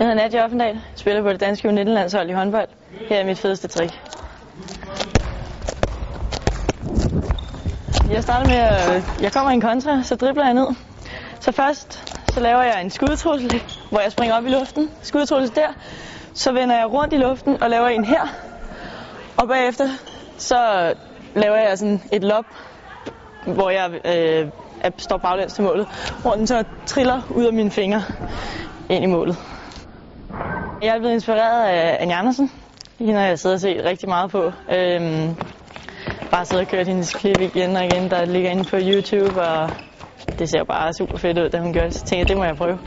Jeg hedder Nadia Offendal, spiller på det danske U19-landshold i håndbold. Her er mit fedeste trick. Jeg starter med, at jeg kommer i en kontra, så dribler jeg ned. Så først så laver jeg en skudtrussel, hvor jeg springer op i luften. Skudtrussel der. Så vender jeg rundt i luften og laver en her. Og bagefter så laver jeg sådan et lop, hvor jeg øh, står baglæns til målet, hvor den så triller ud af mine fingre ind i målet. Jeg er blevet inspireret af Anja Andersen. Hende har jeg siddet og set rigtig meget på. Øhm, bare siddet og kørt hendes klip igen og igen, der ligger inde på YouTube, og det ser bare super fedt ud, da hun gør det. Så tænkte jeg, det må jeg prøve.